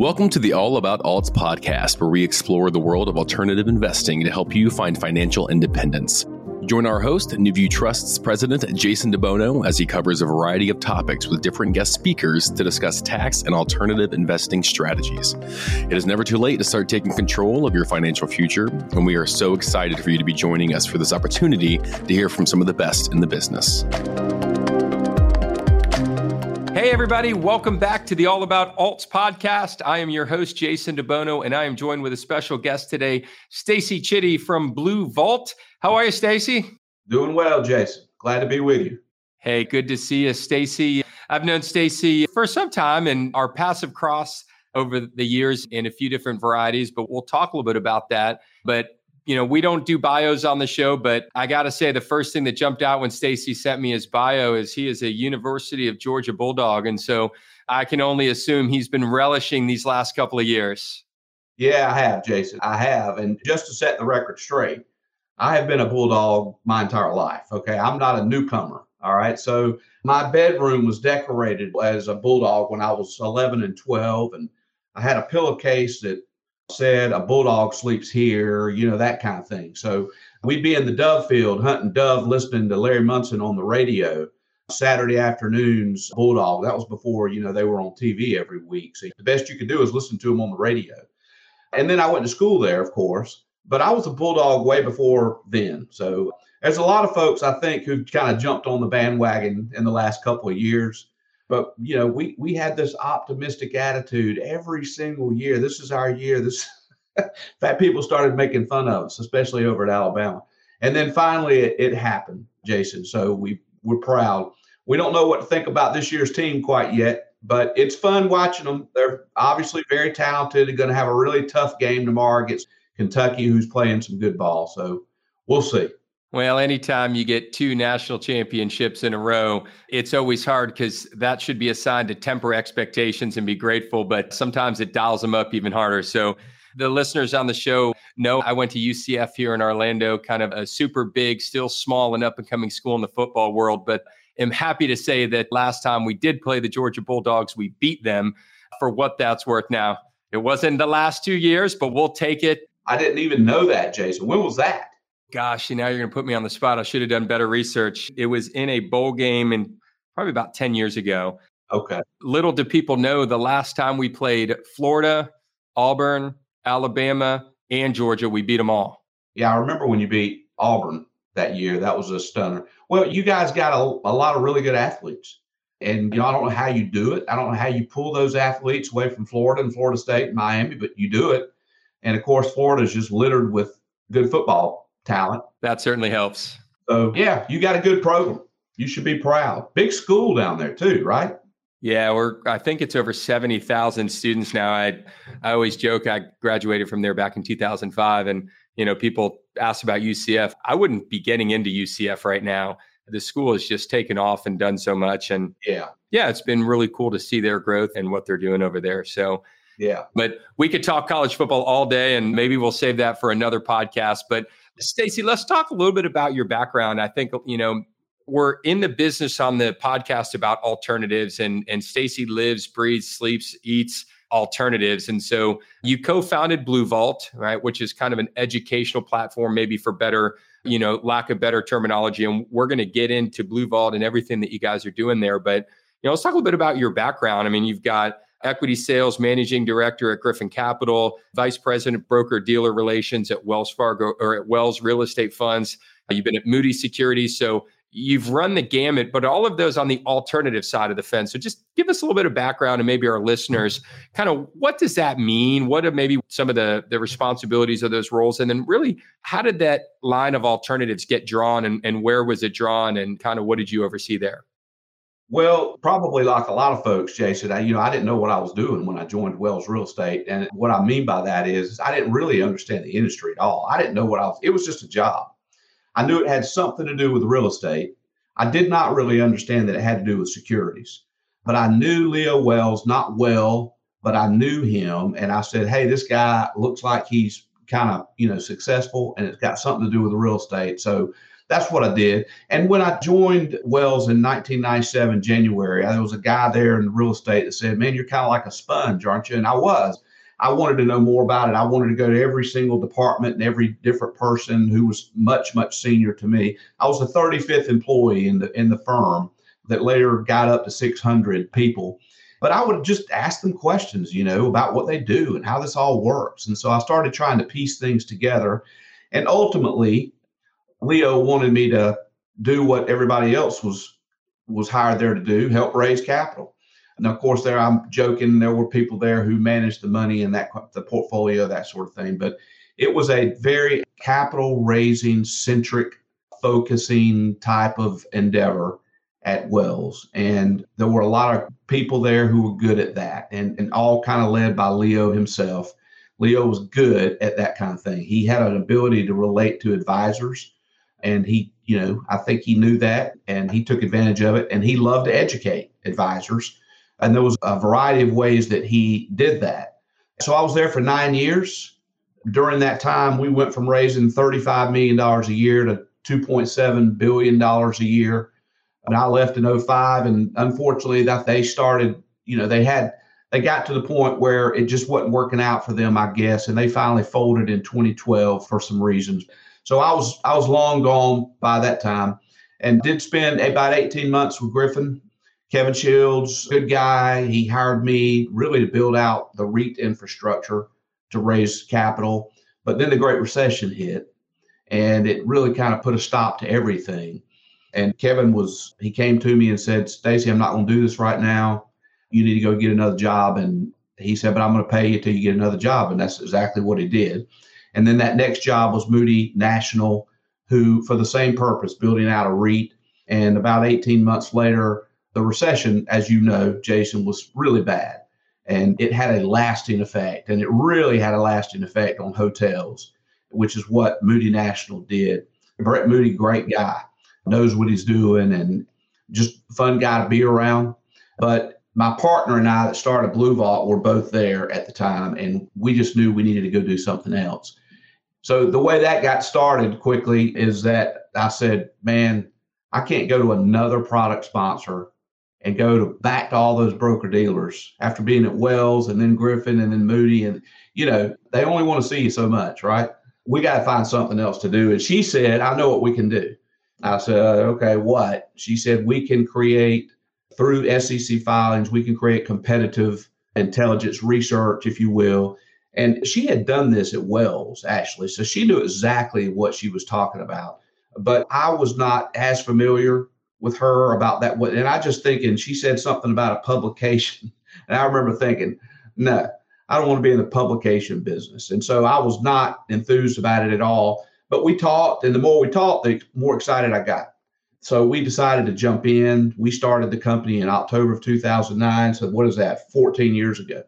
Welcome to the All About Alts podcast, where we explore the world of alternative investing to help you find financial independence. Join our host, NuView Trust's president, Jason DeBono, as he covers a variety of topics with different guest speakers to discuss tax and alternative investing strategies. It is never too late to start taking control of your financial future, and we are so excited for you to be joining us for this opportunity to hear from some of the best in the business. Hey, everybody, welcome back to the All About Alts podcast. I am your host, Jason DeBono, and I am joined with a special guest today, Stacy Chitty from Blue Vault. How are you, Stacy? Doing well, Jason. Glad to be with you. Hey, good to see you, Stacy. I've known Stacy for some time and our passive cross over the years in a few different varieties, but we'll talk a little bit about that. But you know, we don't do bios on the show, but I got to say the first thing that jumped out when Stacy sent me his bio is he is a University of Georgia Bulldog. And so I can only assume he's been relishing these last couple of years. Yeah, I have, Jason. I have. And just to set the record straight, I have been a Bulldog my entire life. Okay. I'm not a newcomer. All right. So my bedroom was decorated as a Bulldog when I was 11 and 12. And I had a pillowcase that said a bulldog sleeps here, you know, that kind of thing. So we'd be in the dove field hunting dove, listening to Larry Munson on the radio. Saturday afternoons, Bulldog. That was before, you know, they were on TV every week. So the best you could do is listen to them on the radio. And then I went to school there, of course, but I was a Bulldog way before then. So there's a lot of folks, I think, who've kind of jumped on the bandwagon in the last couple of years. But you know, we we had this optimistic attitude every single year. This is our year. This fat people started making fun of us, especially over at Alabama. And then finally, it, it happened, Jason. So we we're proud. We don't know what to think about this year's team quite yet, but it's fun watching them. They're obviously very talented. They're going to have a really tough game tomorrow against Kentucky, who's playing some good ball. So we'll see. Well, anytime you get two national championships in a row, it's always hard because that should be a sign to temper expectations and be grateful, but sometimes it dials them up even harder. So, the listeners on the show know I went to UCF here in Orlando, kind of a super big, still small and up and coming school in the football world. But am happy to say that last time we did play the Georgia Bulldogs, we beat them for what that's worth now. It wasn't the last two years, but we'll take it. I didn't even know that, Jason. When was that? Gosh, now you're going to put me on the spot. I should have done better research. It was in a bowl game and probably about 10 years ago. Okay. Little do people know the last time we played Florida, Auburn, Alabama, and Georgia, we beat them all. Yeah, I remember when you beat Auburn that year. That was a stunner. Well, you guys got a, a lot of really good athletes. And you know, I don't know how you do it. I don't know how you pull those athletes away from Florida and Florida State and Miami, but you do it. And of course, Florida is just littered with good football talent. That certainly helps. So, yeah, you got a good program. You should be proud. Big school down there, too, right? Yeah, we're I think it's over 70,000 students now. I I always joke I graduated from there back in 2005 and you know people ask about UCF. I wouldn't be getting into UCF right now. The school has just taken off and done so much and yeah. Yeah, it's been really cool to see their growth and what they're doing over there. So yeah. But we could talk college football all day and maybe we'll save that for another podcast, but Stacy, let's talk a little bit about your background. I think you know we're in the business on the podcast about alternatives, and and Stacy lives, breathes, sleeps, eats alternatives, and so you co-founded Blue Vault, right, which is kind of an educational platform, maybe for better you know lack of better terminology, and we're going to get into Blue Vault and everything that you guys are doing there, but you know let's talk a little bit about your background. I mean, you've got equity sales managing director at Griffin Capital, vice president broker dealer relations at Wells Fargo or at Wells Real Estate Funds. Uh, you've been at Moody Securities. So you've run the gamut, but all of those on the alternative side of the fence. So just give us a little bit of background and maybe our listeners kind of what does that mean? What are maybe some of the, the responsibilities of those roles? And then really, how did that line of alternatives get drawn and, and where was it drawn and kind of what did you oversee there? Well, probably like a lot of folks, Jason, I, you know, I didn't know what I was doing when I joined Wells Real Estate. And what I mean by that is I didn't really understand the industry at all. I didn't know what I was, it was just a job. I knew it had something to do with real estate. I did not really understand that it had to do with securities, but I knew Leo Wells not well, but I knew him. And I said, Hey, this guy looks like he's kind of, you know, successful and it's got something to do with real estate. So that's what I did. And when I joined Wells in 1997, January, there was a guy there in real estate that said, Man, you're kind of like a sponge, aren't you? And I was. I wanted to know more about it. I wanted to go to every single department and every different person who was much, much senior to me. I was the 35th employee in the in the firm that later got up to 600 people. But I would just ask them questions, you know, about what they do and how this all works. And so I started trying to piece things together. And ultimately, Leo wanted me to do what everybody else was was hired there to do, help raise capital. And of course, there I'm joking. There were people there who managed the money and that the portfolio, that sort of thing. But it was a very capital raising centric, focusing type of endeavor at Wells. And there were a lot of people there who were good at that, and and all kind of led by Leo himself. Leo was good at that kind of thing. He had an ability to relate to advisors, and he, you know, I think he knew that, and he took advantage of it. And he loved to educate advisors and there was a variety of ways that he did that. So I was there for nine years. During that time, we went from raising $35 million a year to $2.7 billion a year. And I left in 05. And unfortunately, that they started, you know, they had, they got to the point where it just wasn't working out for them, I guess. And they finally folded in 2012 for some reasons. So I was, I was long gone by that time and did spend about 18 months with Griffin Kevin Shields, good guy. He hired me really to build out the REIT infrastructure to raise capital. But then the Great Recession hit and it really kind of put a stop to everything. And Kevin was, he came to me and said, Stacy, I'm not going to do this right now. You need to go get another job. And he said, but I'm going to pay you till you get another job. And that's exactly what he did. And then that next job was Moody National, who, for the same purpose, building out a REIT. And about 18 months later, the recession, as you know, Jason, was really bad and it had a lasting effect. And it really had a lasting effect on hotels, which is what Moody National did. Brett Moody, great guy, knows what he's doing and just fun guy to be around. But my partner and I that started Blue Vault were both there at the time, and we just knew we needed to go do something else. So the way that got started quickly is that I said, man, I can't go to another product sponsor and go to back to all those broker dealers after being at Wells and then Griffin and then Moody. And, you know, they only want to see you so much, right? We got to find something else to do. And she said, I know what we can do. I said, okay, what? She said, we can create through SEC filings, we can create competitive intelligence research, if you will. And she had done this at Wells, actually. So she knew exactly what she was talking about. But I was not as familiar with her about that. And I just thinking, she said something about a publication. And I remember thinking, no, I don't want to be in the publication business. And so I was not enthused about it at all. But we talked, and the more we talked, the more excited I got. So we decided to jump in. We started the company in October of 2009. So what is that? 14 years ago.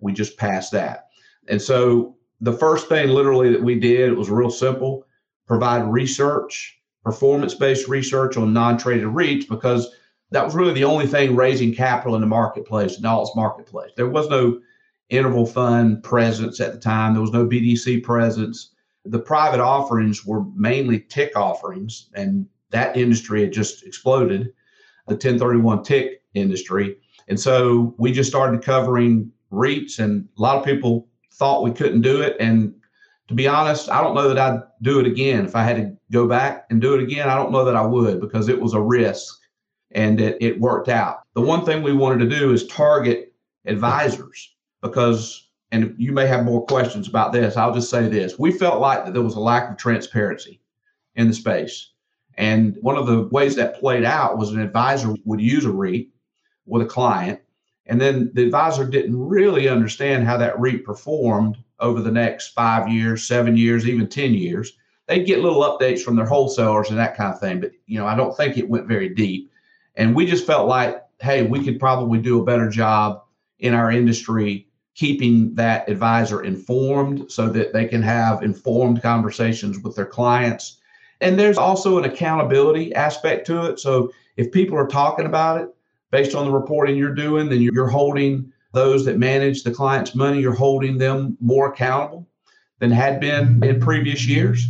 We just passed that. And so the first thing literally that we did, it was real simple, provide research performance based research on non traded REITs because that was really the only thing raising capital in the marketplace, the alts marketplace. There was no interval fund presence at the time, there was no BDC presence. The private offerings were mainly TIC offerings, and that industry had just exploded, the 1031 TIC industry. And so we just started covering REITs, and a lot of people thought we couldn't do it. And to be honest, I don't know that I'd do it again. If I had to go back and do it again, I don't know that I would because it was a risk and it, it worked out. The one thing we wanted to do is target advisors because, and you may have more questions about this, I'll just say this. We felt like that there was a lack of transparency in the space. And one of the ways that played out was an advisor would use a REIT with a client, and then the advisor didn't really understand how that REIT performed over the next five years, seven years, even 10 years. They'd get little updates from their wholesalers and that kind of thing. But, you know, I don't think it went very deep. And we just felt like, hey, we could probably do a better job in our industry keeping that advisor informed so that they can have informed conversations with their clients. And there's also an accountability aspect to it. So if people are talking about it based on the reporting you're doing, then you're holding those that manage the client's money, you're holding them more accountable than had been in previous years.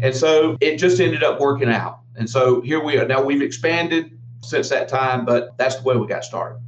And so it just ended up working out. And so here we are. Now we've expanded since that time, but that's the way we got started.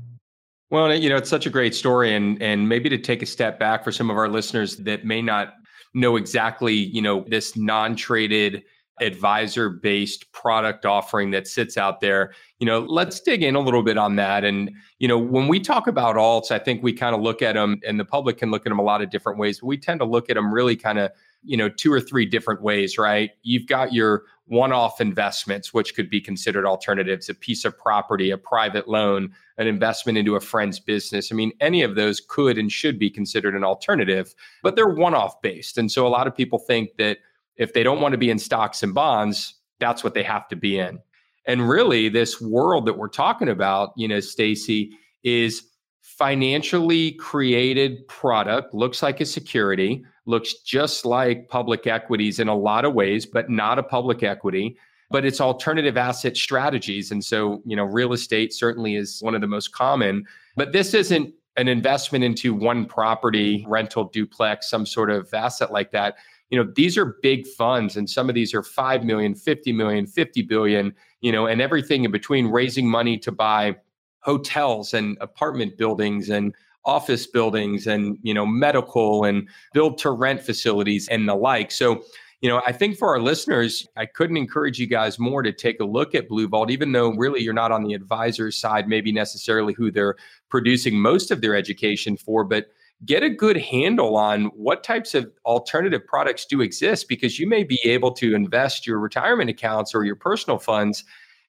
Well, you know, it's such a great story and and maybe to take a step back for some of our listeners that may not know exactly, you know, this non-traded advisor based product offering that sits out there. You know, let's dig in a little bit on that. And, you know, when we talk about alts, I think we kind of look at them and the public can look at them a lot of different ways, but we tend to look at them really kind of, you know, two or three different ways, right? You've got your one off investments, which could be considered alternatives, a piece of property, a private loan, an investment into a friend's business. I mean, any of those could and should be considered an alternative, but they're one off based. And so a lot of people think that if they don't want to be in stocks and bonds, that's what they have to be in. And really, this world that we're talking about, you know, Stacy, is financially created product, looks like a security, looks just like public equities in a lot of ways, but not a public equity. But it's alternative asset strategies. And so, you know, real estate certainly is one of the most common. But this isn't an investment into one property, rental, duplex, some sort of asset like that you know these are big funds and some of these are 5 million 50 million 50 billion you know and everything in between raising money to buy hotels and apartment buildings and office buildings and you know medical and build to rent facilities and the like. So you know i think for our listeners i couldn't encourage you guys more to take a look at blue vault even though really you're not on the advisor side maybe necessarily who they're producing most of their education for but get a good handle on what types of alternative products do exist because you may be able to invest your retirement accounts or your personal funds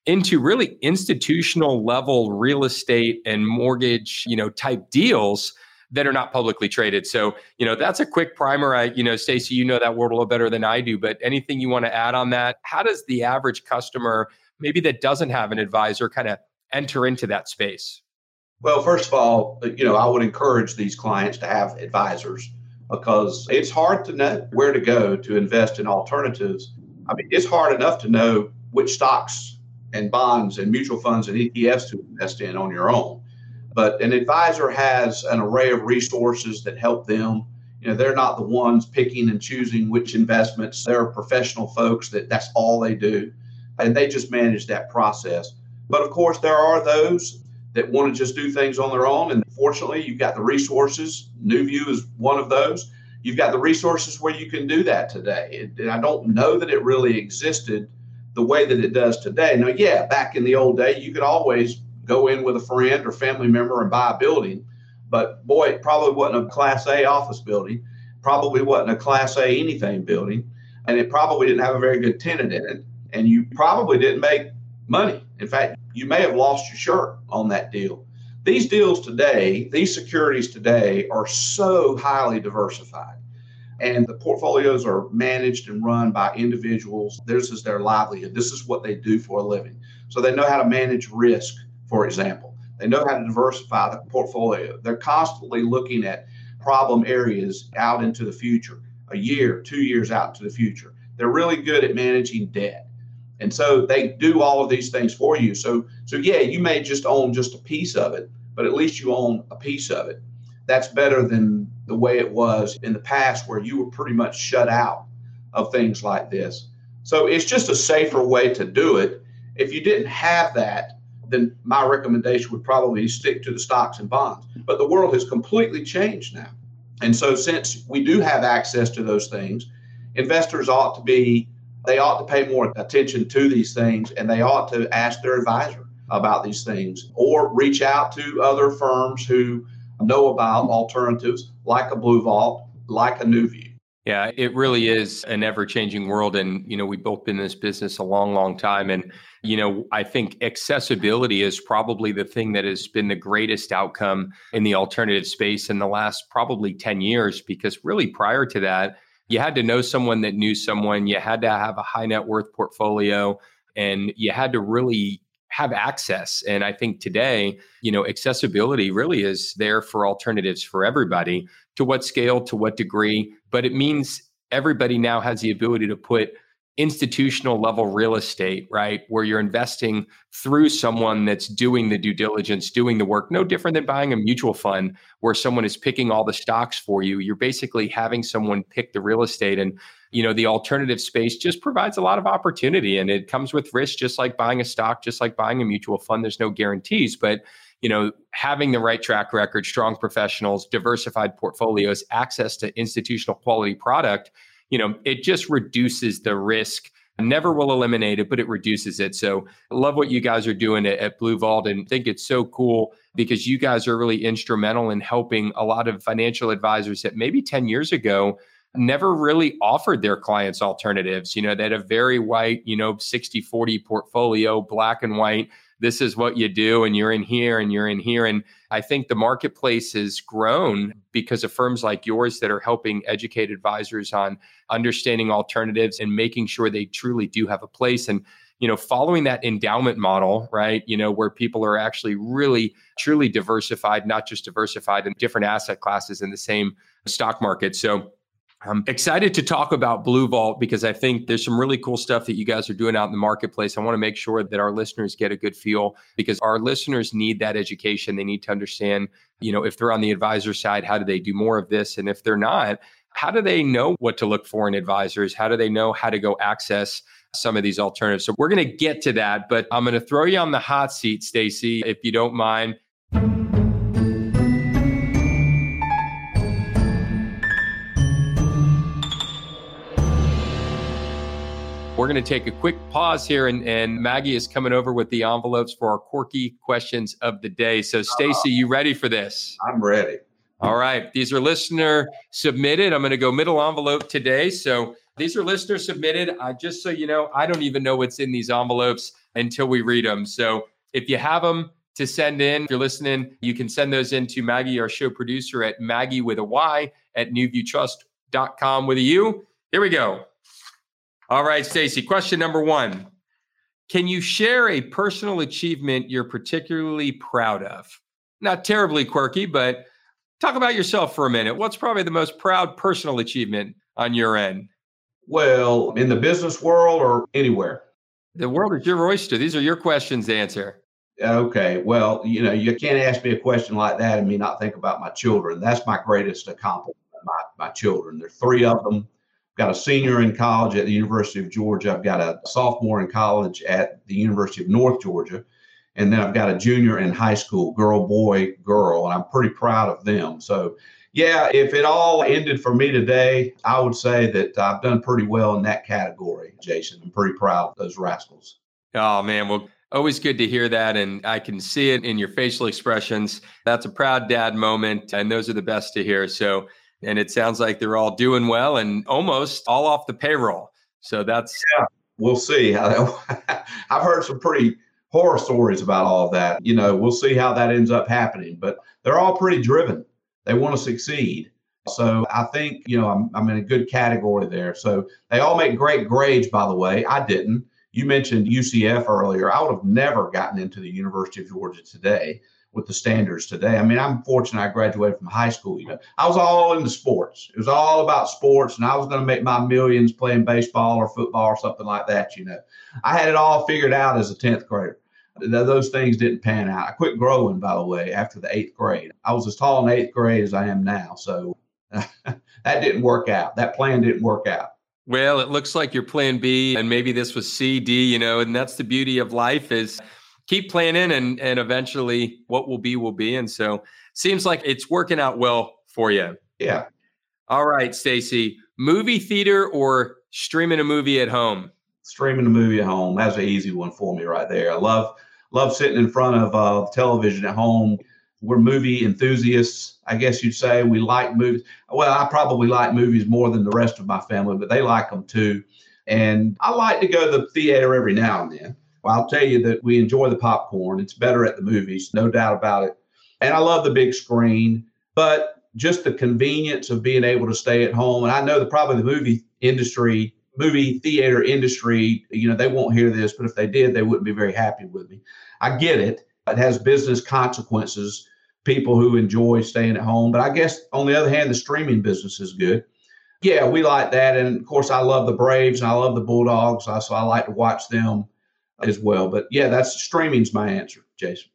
into really institutional level real estate and mortgage, you know, type deals that are not publicly traded. So, you know, that's a quick primer. I, you know, Stacy, you know that world a little better than I do, but anything you want to add on that? How does the average customer, maybe that doesn't have an advisor, kind of enter into that space? Well, first of all, you know, I would encourage these clients to have advisors because it's hard to know where to go to invest in alternatives. I mean, it's hard enough to know which stocks and bonds and mutual funds and ETFs to invest in on your own. But an advisor has an array of resources that help them. You know, they're not the ones picking and choosing which investments. They're professional folks that that's all they do. And they just manage that process. But of course, there are those that want to just do things on their own. And fortunately, you've got the resources. NuView is one of those. You've got the resources where you can do that today. And I don't know that it really existed the way that it does today. Now, yeah, back in the old day, you could always go in with a friend or family member and buy a building. But boy, it probably wasn't a Class A office building, probably wasn't a Class A anything building, and it probably didn't have a very good tenant in it. And you probably didn't make money. In fact, you may have lost your shirt on that deal. These deals today, these securities today are so highly diversified. And the portfolios are managed and run by individuals. This is their livelihood. This is what they do for a living. So they know how to manage risk, for example. They know how to diversify the portfolio. They're constantly looking at problem areas out into the future, a year, two years out into the future. They're really good at managing debt. And so they do all of these things for you. So so yeah, you may just own just a piece of it, but at least you own a piece of it. That's better than the way it was in the past where you were pretty much shut out of things like this. So it's just a safer way to do it. If you didn't have that, then my recommendation would probably stick to the stocks and bonds. But the world has completely changed now. And so since we do have access to those things, investors ought to be they ought to pay more attention to these things and they ought to ask their advisor about these things or reach out to other firms who know about alternatives like a Blue Vault, like a NuView. Yeah, it really is an ever changing world. And, you know, we've both been in this business a long, long time. And, you know, I think accessibility is probably the thing that has been the greatest outcome in the alternative space in the last probably 10 years, because really prior to that, you had to know someone that knew someone. You had to have a high net worth portfolio and you had to really have access. And I think today, you know, accessibility really is there for alternatives for everybody. To what scale, to what degree, but it means everybody now has the ability to put institutional level real estate, right? Where you're investing through someone that's doing the due diligence, doing the work, no different than buying a mutual fund where someone is picking all the stocks for you. You're basically having someone pick the real estate. And, you know, the alternative space just provides a lot of opportunity and it comes with risk, just like buying a stock, just like buying a mutual fund. There's no guarantees, but you know, having the right track record, strong professionals, diversified portfolios, access to institutional quality product you know, it just reduces the risk. Never will eliminate it, but it reduces it. So I love what you guys are doing at, at Blue Vault and think it's so cool because you guys are really instrumental in helping a lot of financial advisors that maybe 10 years ago never really offered their clients alternatives. You know, they had a very white, you know, 60 40 portfolio, black and white this is what you do and you're in here and you're in here. And i think the marketplace has grown because of firms like yours that are helping educate advisors on understanding alternatives and making sure they truly do have a place. And you know following that endowment model right you know where people are actually really truly diversified not just diversified in different asset classes in the same stock market. So I'm excited to talk about Blue Vault because I think there's some really cool stuff that you guys are doing out in the marketplace. I want to make sure that our listeners get a good feel because our listeners need that education. They need to understand, you know, if they're on the advisor side, how do they do more of this? And if they're not, how do they know what to look for in advisors? How do they know how to go access some of these alternatives? So we're going to get to that, but I'm going to throw you on the hot seat, Stacy, if you don't mind. We're going to take a quick pause here, and, and Maggy is coming over with the envelopes for our quirky questions of the day. So, Stacy, you ready for this? I'm ready. All right. These are listener submitted. I'm going to go middle envelope today. So, these are listener submitted. Uh, just so you know, I don't even know what's in these envelopes until we read them. So, if you have them, to send in. If you're listening, you can send those in to Maggy, our show producer at Maggy with a Y at nuviewtrust.com with a U. Here we go. All right, Stacy, question number one. Can you share a personal achievement you're particularly proud of? Not terribly quirky, but talk about yourself for a minute. What's probably the most proud personal achievement on your end? Well, in the business world or anywhere? The world is your oyster. These are your questions to answer. Okay. Well, you know, you can't ask me a question like that and me not think about my children. That's my greatest accomplishment, my, my children. There are three of them got a senior in college at the University of Georgia. I've got a sophomore in college at the University of North Georgia. And then I've got a junior in high school, girl, boy, girl. And I'm pretty proud of them. So, yeah, if it all ended for me today, I would say that I've done pretty well in that category, Jason. I'm pretty proud of those rascals. Oh, man. Well, always good to hear that. And I can see it in your facial expressions. That's a proud dad moment. And those are the best to hear. So, and it sounds like they're all doing well and almost all off the payroll. So that's yeah, we'll see. I've heard some pretty horror stories about all of that. You know, we'll see how that ends up happening, but they're all pretty driven. They want to succeed. So I think, you know, I'm, I'm in a good category there. So they all make great grades, by the way. I didn't. You mentioned UCF earlier. I would have never gotten into the University of Georgia today with the standards today. I mean, I'm fortunate I graduated from high school. You know, I was all into sports. It was all about sports, and I was going to make my millions playing baseball or football or something like that. You know, I had it all figured out as a tenth grader. Those things didn't pan out. I quit growing, by the way, after the eighth grade. I was as tall in eighth grade as I am now. So that didn't work out. That plan didn't work out. Well, it looks like your plan B, and maybe this was C, D, you know, and that's the beauty of life is keep planning and and eventually what will be will be. And so seems like it's working out well for you. Yeah. All right, Stacy. Movie theater or streaming a movie at home? Streaming a movie at home. That's an easy one for me right there. I love love sitting in front of uh, television at home. We're movie enthusiasts, I guess you'd say. We like movies. Well, I probably like movies more than the rest of my family, but they like them too. And I like to go to the theater every now and then. Well, I'll tell you that we enjoy the popcorn. It's better at the movies, no doubt about it. And I love the big screen, but just the convenience of being able to stay at home. And I know that probably the movie industry, movie theater industry, you know, they won't hear this, but if they did, they wouldn't be very happy with me. I get it. It has business consequences, people who enjoy staying at home. But I guess on the other hand, the streaming business is good. Yeah, we like that. And of course, I love the Braves and I love the Bulldogs. So I like to watch them as well. But yeah, that's streaming's my answer, Jason.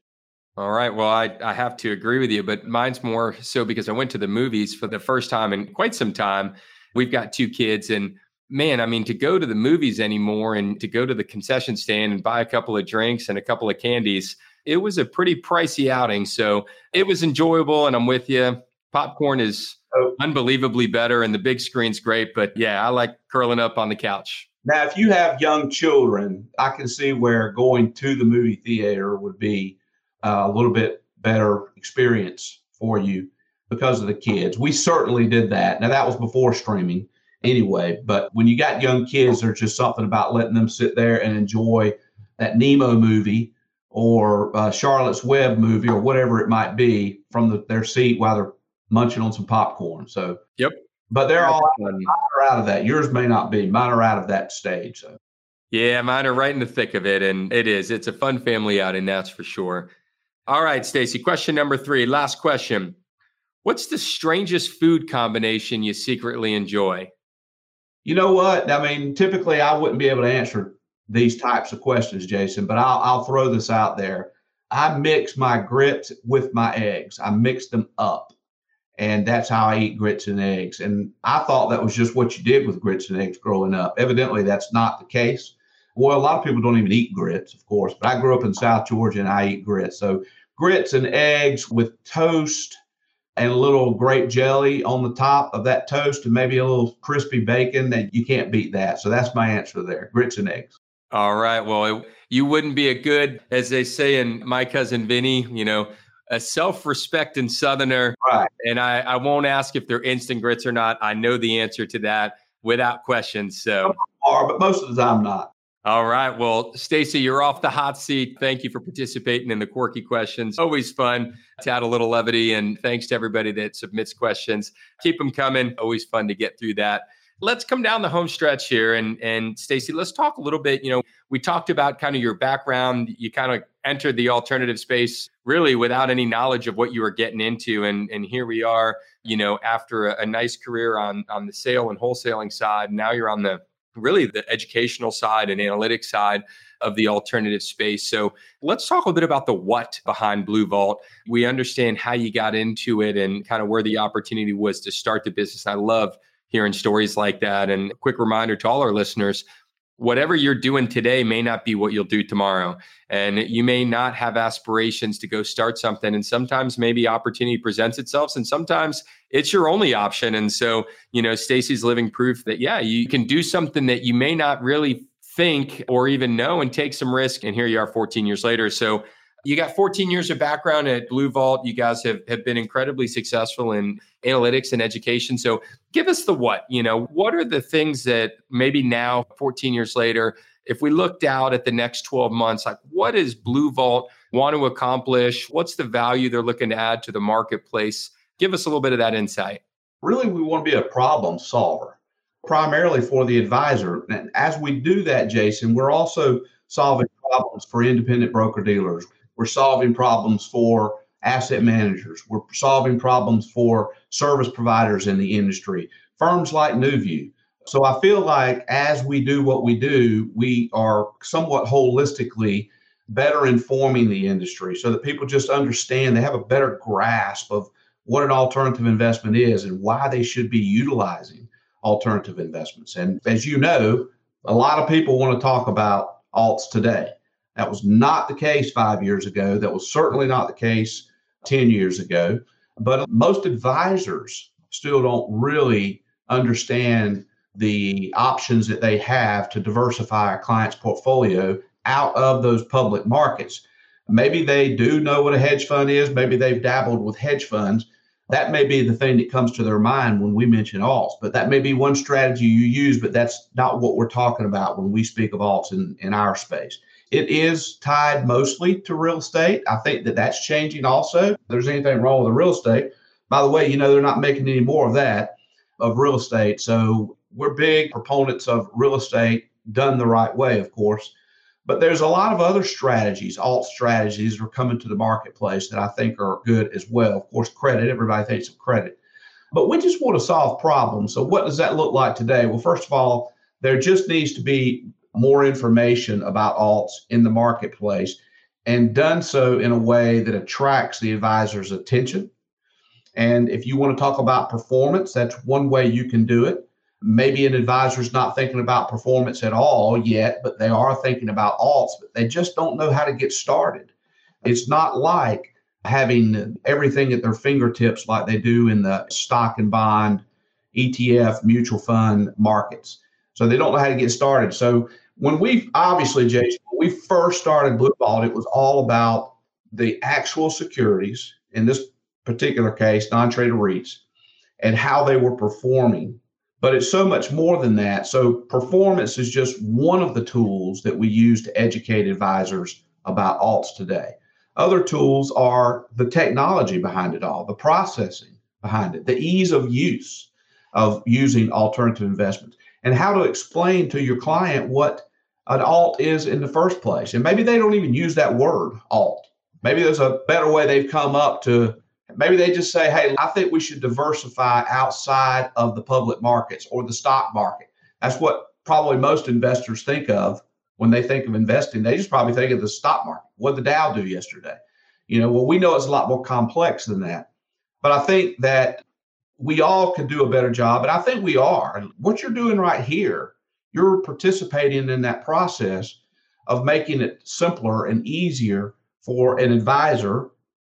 All right. Well, I, I have to agree with you, but mine's more so because I went to the movies for the first time in quite some time. We've got two kids, and man, I mean, to go to the movies anymore and to go to the concession stand and buy a couple of drinks and a couple of candies, it was a pretty pricey outing. So it was enjoyable, and I'm with you. Popcorn is oh. unbelievably better, and the big screen's great. But yeah, I like curling up on the couch. Now, if you have young children, I can see where going to the movie theater would be uh, a little bit better experience for you because of the kids. We certainly did that. Now, that was before streaming anyway, but when you got young kids, there's just something about letting them sit there and enjoy that Nemo movie or uh, Charlotte's Web movie or whatever it might be from the, their seat while they're munching on some popcorn. So, yep. But they're all mine are out of that. Yours may not be. Mine are out of that stage. So. Yeah, mine are right in the thick of it, and it is. It's a fun family outing, that's for sure. All right, Stacy. Question number three. Last question. What's the strangest food combination you secretly enjoy? You know what? I mean, typically I wouldn't be able to answer these types of questions, Jason, but I'll, I'll throw this out there. I mix my grits with my eggs. I mix them up. And that's how I eat grits and eggs. And I thought that was just what you did with grits and eggs growing up. Evidently, that's not the case. Well, a lot of people don't even eat grits, of course, but I grew up in South Georgia and I eat grits. So grits and eggs with toast and a little grape jelly on the top of that toast and maybe a little crispy bacon that you can't beat that. So that's my answer there grits and eggs. All right. Well, it, you wouldn't be a good, as they say in my cousin Vinny, you know, a self-respecting Southerner. Right. And I, I won't ask if they're instant grits or not. I know the answer to that without question. So, are, but most of the time not. All right. Well, Stacy, you're off the hot seat. Thank you for participating in the quirky questions. Always fun to add a little levity. And thanks to everybody that submits questions. Keep them coming. Always fun to get through that. Let's come down the home stretch here. And, and Stacy, let's talk a little bit. You know, we talked about kind of your background. You kind of entered the alternative space really without any knowledge of what you were getting into. And, and here we are, you know, after a, a nice career on, on the sale and wholesaling side. Now you're on the really the educational side and analytics side of the alternative space. So let's talk a bit about the what behind Blue Vault. We understand how you got into it and kind of where the opportunity was to start the business. I love hearing stories like that. And a quick reminder to all our listeners whatever you're doing today may not be what you'll do tomorrow. And you may not have aspirations to go start something. And sometimes maybe opportunity presents itself, and sometimes it's your only option. And so, you know, Stacy's living proof that, yeah, you can do something that you may not really think or even know and take some risk. And here you are 14 years later. So, you got 14 years of background at Blue Vault. You guys have, have been incredibly successful in analytics and education. So give us the what, you know, what are the things that maybe now, 14 years later, if we looked out at the next 12 months, like what does Blue Vault want to accomplish? What's the value they're looking to add to the marketplace? Give us a little bit of that insight. Really, we want to be a problem solver, primarily for the advisor. And as we do that, Jason, we're also solving problems for independent broker dealers we're solving problems for asset managers. We're solving problems for service providers in the industry, firms like NuView. So I feel like as we do what we do, we are somewhat holistically better informing the industry so that people just understand they have a better grasp of what an alternative investment is and why they should be utilizing alternative investments. And as you know, a lot of people want to talk about alts today. That was not the case five years ago. That was certainly not the case 10 years ago. But most advisors still don't really understand the options that they have to diversify a client's portfolio out of those public markets. Maybe they do know what a hedge fund is, maybe they've dabbled with hedge funds. That may be the thing that comes to their mind when we mention alts, but that may be one strategy you use, but that's not what we're talking about when we speak of alts in, in our space. It is tied mostly to real estate. I think that that's changing also. If there's anything wrong with the real estate. By the way, you know, they're not making any more of that, of real estate. So we're big proponents of real estate done the right way, of course. But there's a lot of other strategies, alt strategies are coming to the marketplace that I think are good as well. Of course, credit, everybody thinks of credit. But we just want to solve problems. So, what does that look like today? Well, first of all, there just needs to be more information about alts in the marketplace and done so in a way that attracts the advisor's attention. And if you want to talk about performance, that's one way you can do it. Maybe an advisor's not thinking about performance at all yet, but they are thinking about alts, but they just don't know how to get started. It's not like having everything at their fingertips like they do in the stock and bond, ETF, mutual fund markets. So they don't know how to get started. So when we obviously, Jason, when we first started Blue Vault, it was all about the actual securities, in this particular case, non traded REITs, and how they were performing. But it's so much more than that. So, performance is just one of the tools that we use to educate advisors about alts today. Other tools are the technology behind it all, the processing behind it, the ease of use of using alternative investments, and how to explain to your client what an alt is in the first place. And maybe they don't even use that word alt. Maybe there's a better way they've come up to. Maybe they just say, hey, I think we should diversify outside of the public markets or the stock market. That's what probably most investors think of when they think of investing, they just probably think of the stock market. What did the Dow do yesterday? You know, well, we know it's a lot more complex than that. But I think that we all could do a better job, and I think we are. What you're doing right here, you're participating in that process of making it simpler and easier for an advisor.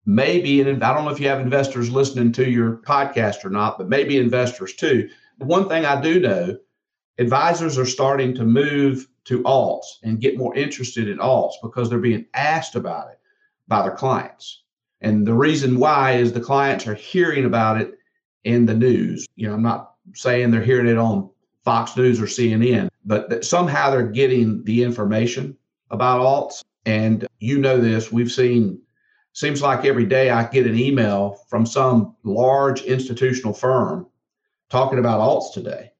Maybe, and I don't know if you have investors listening to your podcast or not, but maybe investors too. One thing I do know advisors are starting to move to alts and get more interested in alts because they're being asked about it by their clients. And the reason why is the clients are hearing about it in the news. You know, I'm not saying they're hearing it on Fox News or CNN, but that somehow they're getting the information about alts. And you know this, we've seen, seems like every day I get an email from some large institutional firm talking about alts today.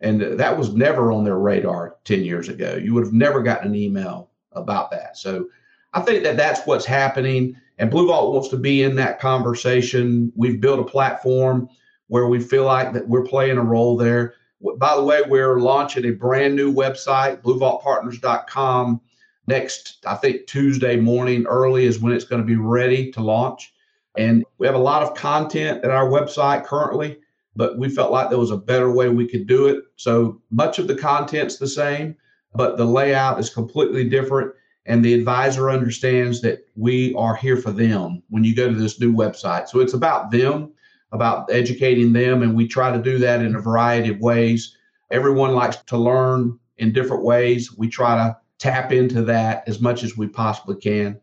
And that was never on their radar 10 years ago. You would have never gotten an email about that. So I think that that's what's happening. And Blue Vault wants to be in that conversation. We've built a platform where we feel like that we're playing a role there. By the way, we're launching a brand new website, bluevaultpartners.com. Next, I think Tuesday morning early is when it's going to be ready to launch. And we have a lot of content at our website currently but we felt like there was a better way we could do it. So much of the content's the same, but the layout is completely different. And the advisor understands that we are here for them when you go to this new website. So it's about them, about educating them. And we try to do that in a variety of ways. Everyone likes to learn in different ways. We try to tap into that as much as we possibly can.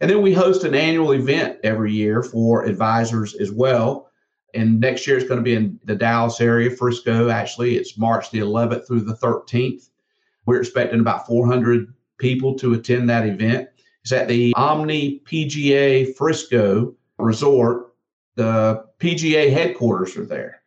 And then we host an annual event every year for advisors as well and next year it's going to be in the Dallas area, Frisco. Actually, it's March the 11th through the 13th. We're expecting about 400 people to attend that event. It's at the Omni PGA Frisco Resort. The PGA headquarters are there.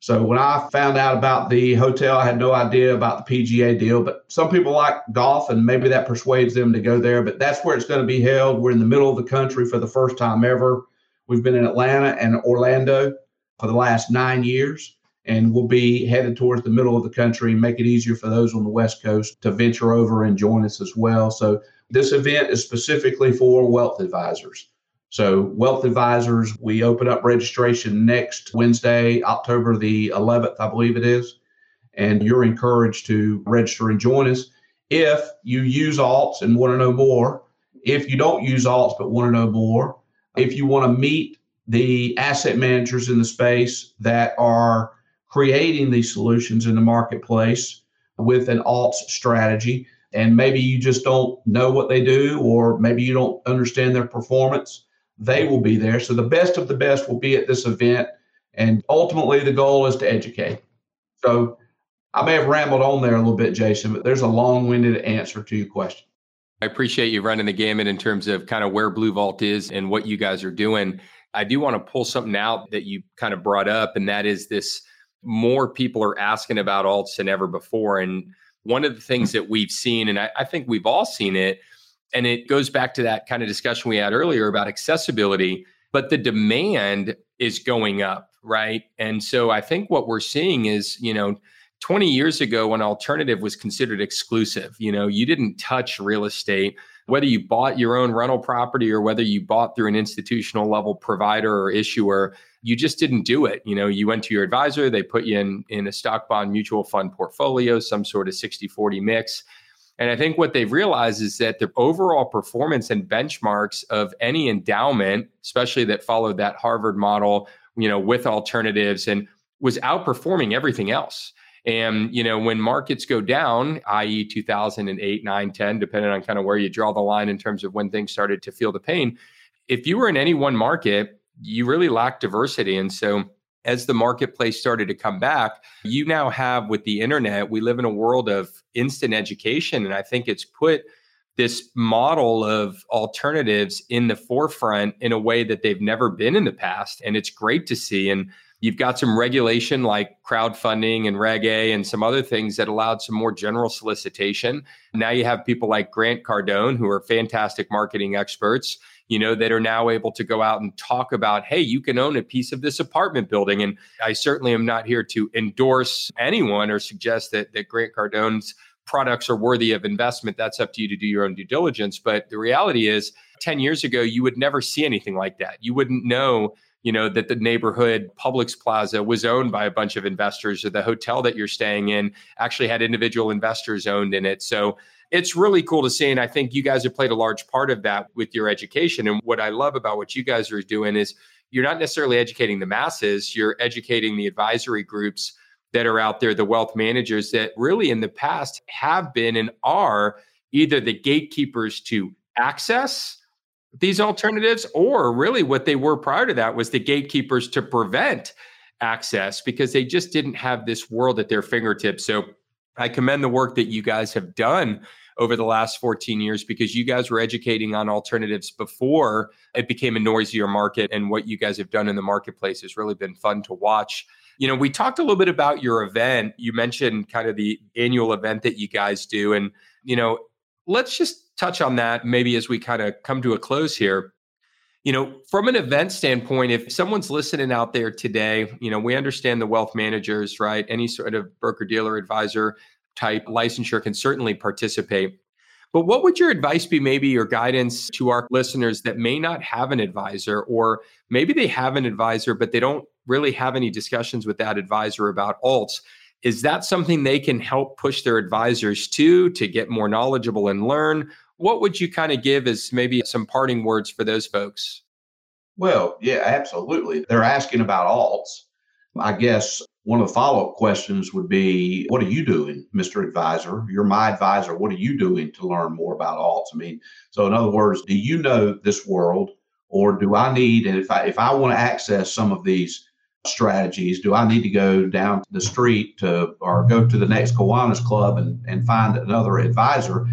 So when I found out about the hotel, I had no idea about the PGA deal. But some people like golf, and maybe that persuades them to go there. But that's where it's going to be held. We're in the middle of the country for the first time ever. We've been in Atlanta and Orlando for the last nine years. And we'll be headed towards the middle of the country and make it easier for those on the West Coast to venture over and join us as well. So, this event is specifically for wealth advisors. So, wealth advisors, we open up registration next Wednesday, October the 11th, I believe it is. And you're encouraged to register and join us. If you use alts and want to know more, if you don't use alts but want to know more, if you want to meet the asset managers in the space that are creating these solutions in the marketplace with an alts strategy. And maybe you just don't know what they do, or maybe you don't understand their performance. They will be there. So the best of the best will be at this event. And ultimately, the goal is to educate. So I may have rambled on there a little bit, Jason, but there's a long winded answer to your question. I appreciate you running the gamut in terms of kind of where Blue Vault is and what you guys are doing. I do want to pull something out that you kind of brought up, and that is this more people are asking about alts than ever before. And one of the things that we've seen, and I, I think we've all seen it, and it goes back to that kind of discussion we had earlier about accessibility, but the demand is going up right? And so I think what we're seeing is, you know, 20 years ago when alternative was considered exclusive, you know, you didn't touch real estate whether you bought your own rental property or whether you bought through an institutional level provider or issuer you just didn't do it. You know you went to your advisor they put you in in a stock bond mutual fund portfolio some sort of 60 40 mix. And i think what they've realized is that the overall performance and benchmarks of any endowment especially that followed that harvard model you know with alternatives and was outperforming everything else. And, you know, when markets go down, i.e., 2008, 9, 10, depending on kind of where you draw the line in terms of when things started to feel the pain, if you were in any one market, you really lack diversity. And so, as the marketplace started to come back, you now have with the internet, we live in a world of instant education. And I think it's put this model of alternatives in the forefront in a way that they've never been in the past. And it's great to see. And You've got some regulation like crowdfunding and Reg A and some other things that allowed some more general solicitation. Now you have people like Grant Cardone, who are fantastic marketing experts, you know, that are now able to go out and talk about, hey, you can own a piece of this apartment building. And I certainly am not here to endorse anyone or suggest that, that Grant Cardone's products are worthy of investment. That's up to you to do your own due diligence. But the reality is, 10 years ago, you would never see anything like that. You wouldn't know you know that the neighborhood Publix Plaza was owned by a bunch of investors or the hotel that you're staying in actually had individual investors owned in it. So it's really cool to see and I think you guys have played a large part of that with your education and what I love about what you guys are doing is you're not necessarily educating the masses, you're educating the advisory groups that are out there, the wealth managers that really in the past have been and are either the gatekeepers to access these alternatives, or really what they were prior to that was the gatekeepers to prevent access because they just didn't have this world at their fingertips. So I commend the work that you guys have done over the last 14 years because you guys were educating on alternatives before it became a noisier market. And what you guys have done in the marketplace has really been fun to watch. You know, we talked a little bit about your event. You mentioned kind of the annual event that you guys do. And, you know, let's just touch on that maybe as we kind of come to a close here. You know, from an event standpoint, if someone's listening out there today, you know, we understand the wealth managers, right? Any sort of broker dealer advisor type licensure can certainly participate. But what would your advice be, maybe your guidance to our listeners that may not have an advisor, or maybe they have an advisor, but they don't really have any discussions with that advisor about alts? Is that something they can help push their advisors to to get more knowledgeable and learn? What would you kind of give as maybe some parting words for those folks? Well, yeah, absolutely. They're asking about alts. I guess one of the follow up questions would be What are you doing, Mr. Advisor? You're my advisor. What are you doing to learn more about alts? I mean, so in other words, do you know this world or do I need, and if I, if I want to access some of these strategies, do I need to go down the street to or go to the next Kiwanis Club and, and find another advisor?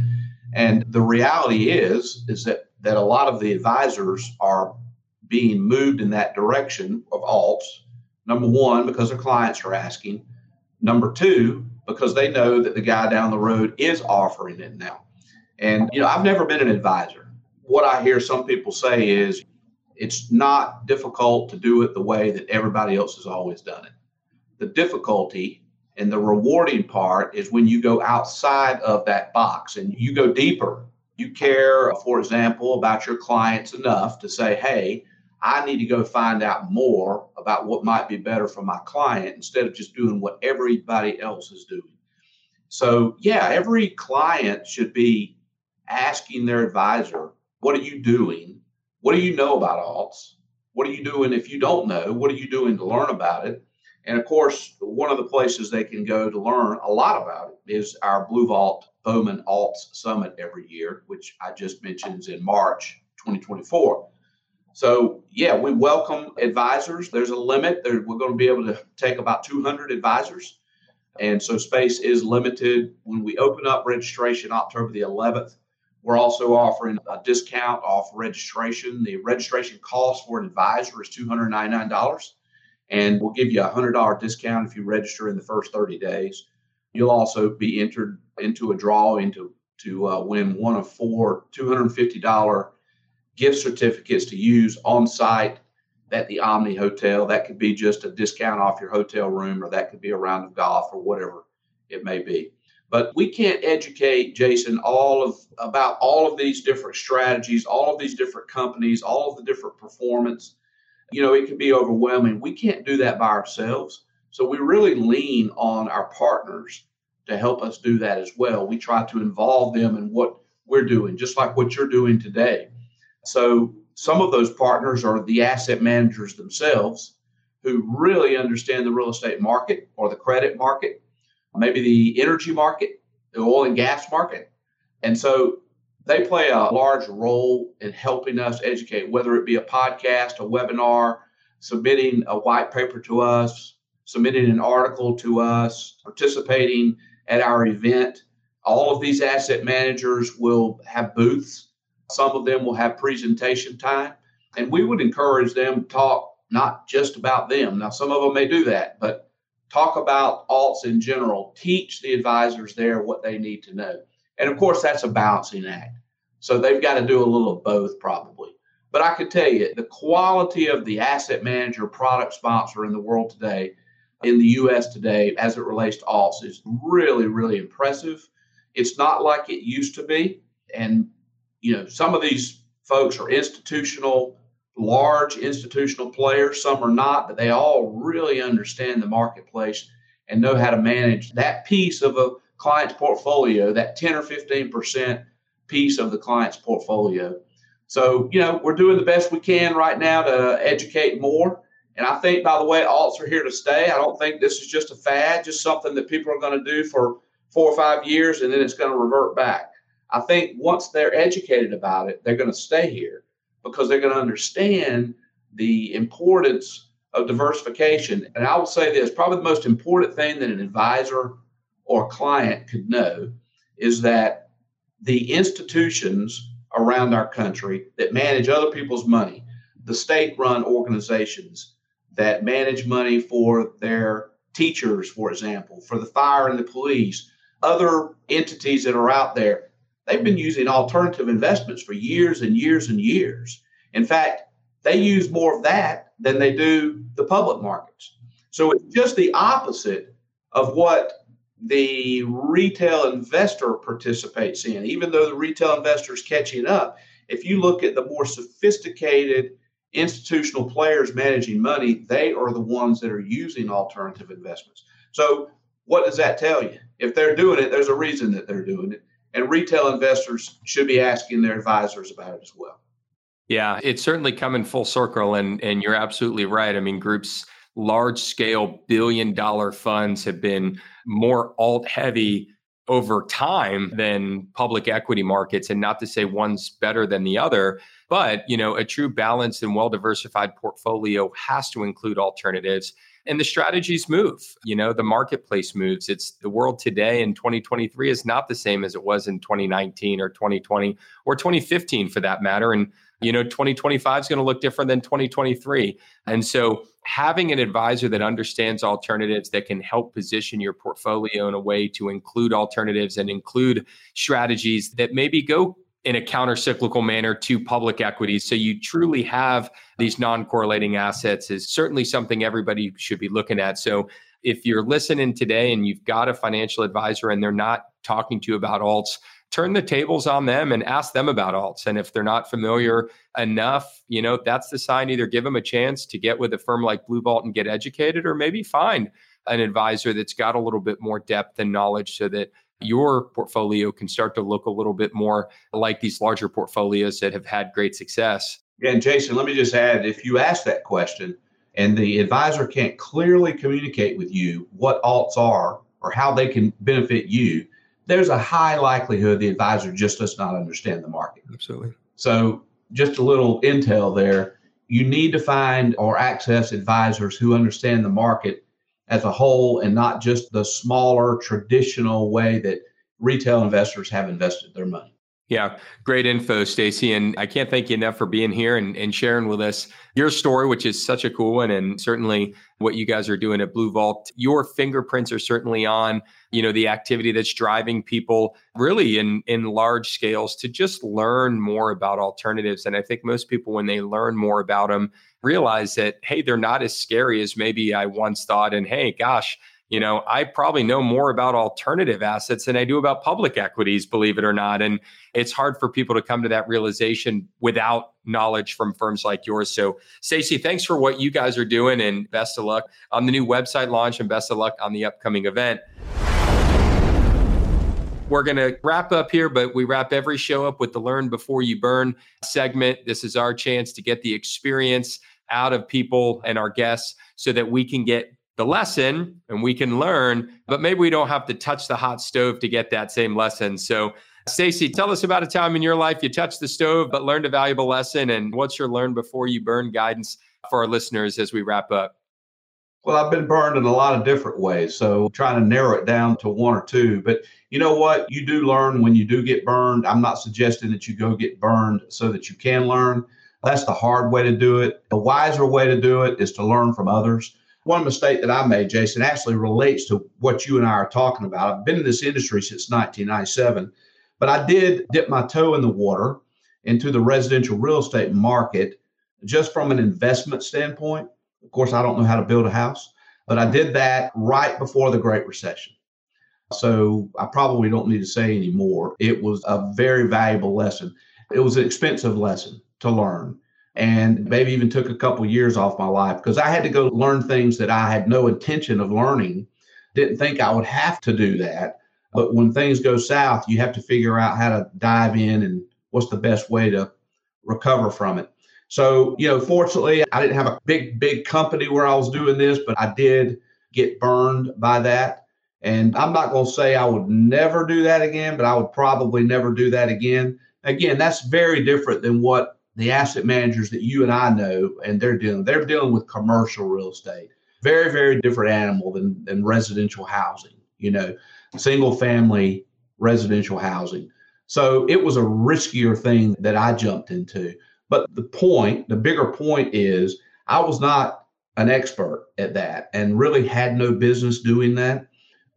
And the reality is, is that that a lot of the advisors are being moved in that direction of alts. Number one, because their clients are asking. Number two, because they know that the guy down the road is offering it now. And you know, I've never been an advisor. What I hear some people say is it's not difficult to do it the way that everybody else has always done it. The difficulty and the rewarding part is when you go outside of that box and you go deeper. You care, for example, about your clients enough to say, hey, I need to go find out more about what might be better for my client instead of just doing what everybody else is doing. So, yeah, every client should be asking their advisor, what are you doing? What do you know about alts? What are you doing if you don't know? What are you doing to learn about it? And of course, one of the places they can go to learn a lot about it is our Blue Vault Bowman Alts Summit every year, which I just mentioned is in March 2024. So, yeah, we welcome advisors. There's a limit. There, we're going to be able to take about 200 advisors. And so, space is limited. When we open up registration October the 11th, we're also offering a discount off registration. The registration cost for an advisor is $299 and we'll give you a hundred dollar discount if you register in the first 30 days. You'll also be entered into a draw into to uh, win one of four $250 gift certificates to use on site at the Omni Hotel. That could be just a discount off your hotel room, or that could be a round of golf, or whatever it may be. But we can't educate Jason all of about all of these different strategies, all of these different companies, all of the different performance. You know, it can be overwhelming. We can't do that by ourselves. So we really lean on our partners to help us do that as well. We try to involve them in what we're doing, just like what you're doing today. So some of those partners are the asset managers themselves who really understand the real estate market or the credit market maybe the energy market, the oil and gas market. And so they play a large role in helping us educate, whether it be a podcast, a webinar, submitting a white paper to us, submitting an article to us, participating at our event. All of these asset managers will have booths. Some of them will have presentation time. And we would encourage them to talk not just about them. Now, some of them may do that, but talk about alts in general, teach the advisors there what they need to know. And of course, that's a balancing act. So they've got to do a little of both probably. But I could tell you the quality of the asset manager product sponsor in the world today, in the US today, as it relates to alts, is really, really impressive. It's not like it used to be. And, you know, some of these folks are institutional large institutional players, some are not, but they all really understand the marketplace and know how to manage that piece of a client's portfolio, that 10 or 15% piece of the client's portfolio. So, you know, we're doing the best we can right now to educate more. And I think, by the way, alts are here to stay. I don't think this is just a fad, just something that people are going to do for four or five years and then it's going to revert back. I think once they're educated about it, they're going to stay here because they're going to understand the importance of diversification. And I will say this probably the most important thing that an advisor or client could know is that the institutions around our country that manage other people's money, the state run organizations that manage money for their teachers, for example, for the fire and the police, other entities that are out there, They've been using alternative investments for years and years and years. In fact, they use more of that than they do the public markets. So it's just the opposite of what the retail investor participates in. Even though the retail investor is catching up, if you look at the more sophisticated institutional players managing money, they are the ones that are using alternative investments. So, what does that tell you? If they're doing it, there's a reason that they're doing it and retail investors should be asking their advisors about it as well. Yeah, it's certainly coming full circle, and and you're absolutely right. I mean, groups large scale billion dollar funds have been more alt heavy over time than public equity markets and not to say one's better than the other but you know a true balanced and well diversified portfolio has to include alternatives and the strategies move. You know the marketplace moves. It's the world today in 2023 is not the same as it was in 2019 or 2020 or 2015 for that matter and you know 2025 is going to look different than 2023 and so having an advisor that understands alternatives that can help position your portfolio in a way to include alternatives and include strategies that maybe go in a counter cyclical manner to public equities. So you truly have these non correlating assets is certainly something everybody should be looking at. So if you're listening today and you've got a financial advisor and they're not talking to you about alts, turn the tables on them and ask them about alts. And if they're not familiar enough, you know, that's the sign either give them a chance to get with a firm like Blue Vault and get educated, or maybe find an advisor that's got a little bit more depth and knowledge so that your portfolio can start to look a little bit more like these larger portfolios that have had great success. And Jason, let me just add if you ask that question and the advisor can't clearly communicate with you what alts are or how they can benefit you, there's a high likelihood the advisor just does not understand the market. Absolutely. So, just a little intel there. You need to find or access advisors who understand the market as a whole and not just the smaller traditional way that retail investors have invested their money. Yeah, great info, Stacy. And I can't thank you enough for being here and, and sharing with us your story, which is such a cool one. And certainly what you guys are doing at Blue Vault. Your fingerprints are certainly on, you know, the activity that's driving people really in in large scales to just learn more about alternatives. And I think most people, when they learn more about them, realize that, hey, they're not as scary as maybe I once thought. And hey, gosh, you know, I probably know more about alternative assets than I do about public equities, believe it or not. And it's hard for people to come to that realization without knowledge from firms like yours. So, Stacy, thanks for what you guys are doing and best of luck on the new website launch and best of luck on the upcoming event. We're going to wrap up here, but we wrap every show up with the Learn Before You Burn segment. This is our chance to get the experience out of people and our guests so that we can get the lesson and we can learn, but maybe we don't have to touch the hot stove to get that same lesson. So, Stacy, tell us about a time in your life you touched the stove but learned a valuable lesson, and what's your learn before you burn guidance for our listeners as we wrap up? Well, I've been burned in a lot of different ways, so trying to narrow it down to one or two. But you know what? You do learn when you do get burned. I'm not suggesting that you go get burned so that you can learn. That's the hard way to do it. The wiser way to do it is to learn from others one mistake that I made, Jason, actually relates to what you and I are talking about. I've been in this industry since 1997, but I did dip my toe in the water into the residential real estate market just from an investment standpoint. Of course, I don't know how to build a house, but I did that right before the Great Recession. So I probably don't need to say anymore. It was a very valuable lesson. It was an expensive lesson to learn and maybe even took a couple years off my life because I had to go learn things that I had no intention of learning. Didn't think I would have to do that. But when things go south, you have to figure out how to dive in and what's the best way to recover from it. So, you know, fortunately, I didn't have a big, big company where I was doing this, but I did get burned by that. And I'm not going to say I would never do that again, but I would probably never do that again. Again, that's very different than what the asset managers that you and I know, and they're dealing they're dealing with commercial real estate. Very, very different animal than, than residential housing, you know, single family residential housing. So it was a riskier thing that I jumped into. But the point, the bigger point is I was not an expert at that and really had no business doing that.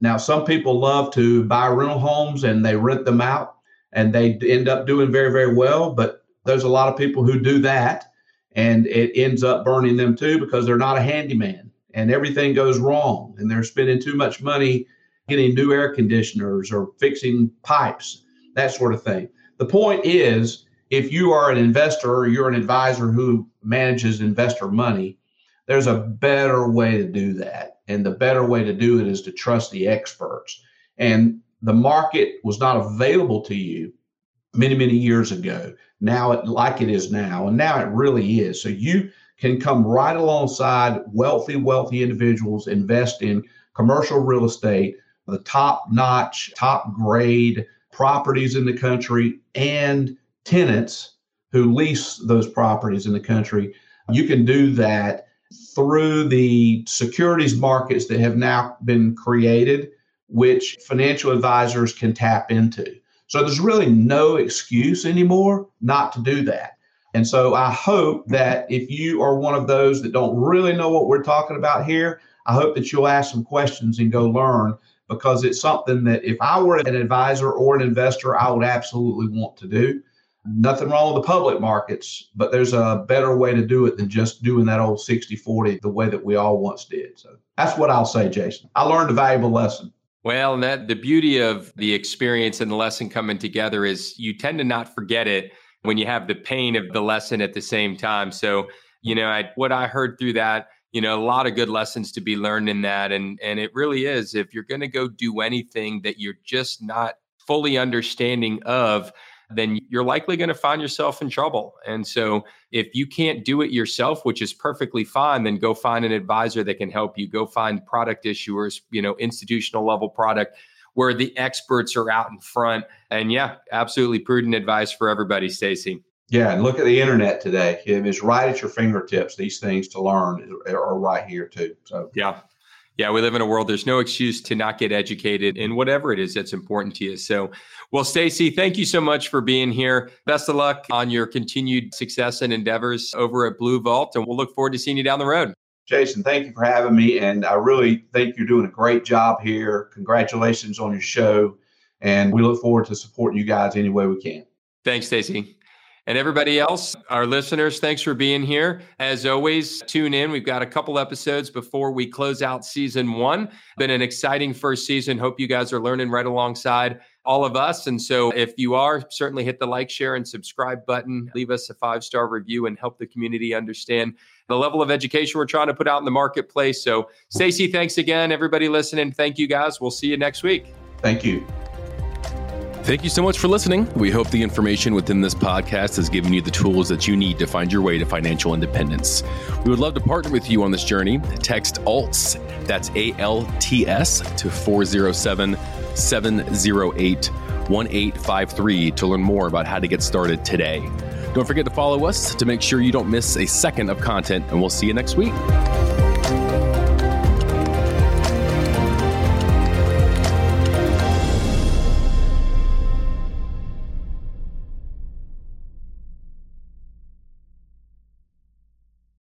Now, some people love to buy rental homes and they rent them out and they end up doing very, very well. But there's a lot of people who do that and it ends up burning them too because they're not a handyman and everything goes wrong and they're spending too much money getting new air conditioners or fixing pipes, that sort of thing. The point is, if you are an investor or you're an advisor who manages investor money, there's a better way to do that. And the better way to do it is to trust the experts. And the market was not available to you many, many years ago now it like it is now and now it really is. So you can come right alongside wealthy wealthy individuals invest in commercial real estate the top notch top grade properties in the country and tenants who lease those properties in the country. You can do that through the securities markets that have now been created which financial advisors can tap into so there's really no excuse anymore not to do that. And so I hope that if you are one of those that don't really know what we're talking about here, I hope that you'll ask some questions and go learn because it's something that if I were an advisor or an investor, I would absolutely want to do. Nothing wrong with the public markets, but there's a better way to do it than just doing that old 60 40 the way that we all once did. So that's what I'll say, Jason. I learned a valuable lesson. Well, that the beauty of the experience and the lesson coming together is you tend to not forget it when you have the pain of the lesson at the same time. So, you know, I, what I heard through that, you know, a lot of good lessons to be learned in that, and and it really is. If you're going to go do anything that you're just not fully understanding of, then you're likely going to find yourself in trouble. And so, if you can't do it yourself, which is perfectly fine, then go find an advisor that can help you. Go find product issuers, you know, institutional level product where the experts are out in front. And yeah, absolutely prudent advice for everybody, Stacy. Yeah, and look at the internet today. It's right at your fingertips. These things to learn are right here too. So yeah. Yeah, we live in a world, there's no excuse to not get educated in whatever it is that's important to you. So, well, Stacy, thank you so much for being here. Best of luck on your continued success and endeavors over at Blue Vault. And we'll look forward to seeing you down the road. Jason, thank you for having me. And I really think you're doing a great job here. Congratulations on your show. And we look forward to supporting you guys any way we can. Thanks, Stacy. And everybody else, our listeners, thanks for being here. As always, tune in. We've got a couple episodes before we close out season one. Been an exciting first season. Hope you guys are learning right alongside all of us. And so if you are, certainly hit the like, share, and subscribe button. Leave us a five star review and help the community understand the level of education we're trying to put out in the marketplace. So, Stacy, thanks again. Everybody listening, thank you guys. We'll see you next week. Thank you. Thank you so much for listening. We hope the information within this podcast has given you the tools that you need to find your way to financial independence. We would love to partner with you on this journey. Text ALTS, that's A L T S, to 407 708 1853 to learn more about how to get started today. Don't forget to follow us to make sure you don't miss a second of content, and we'll see you next week.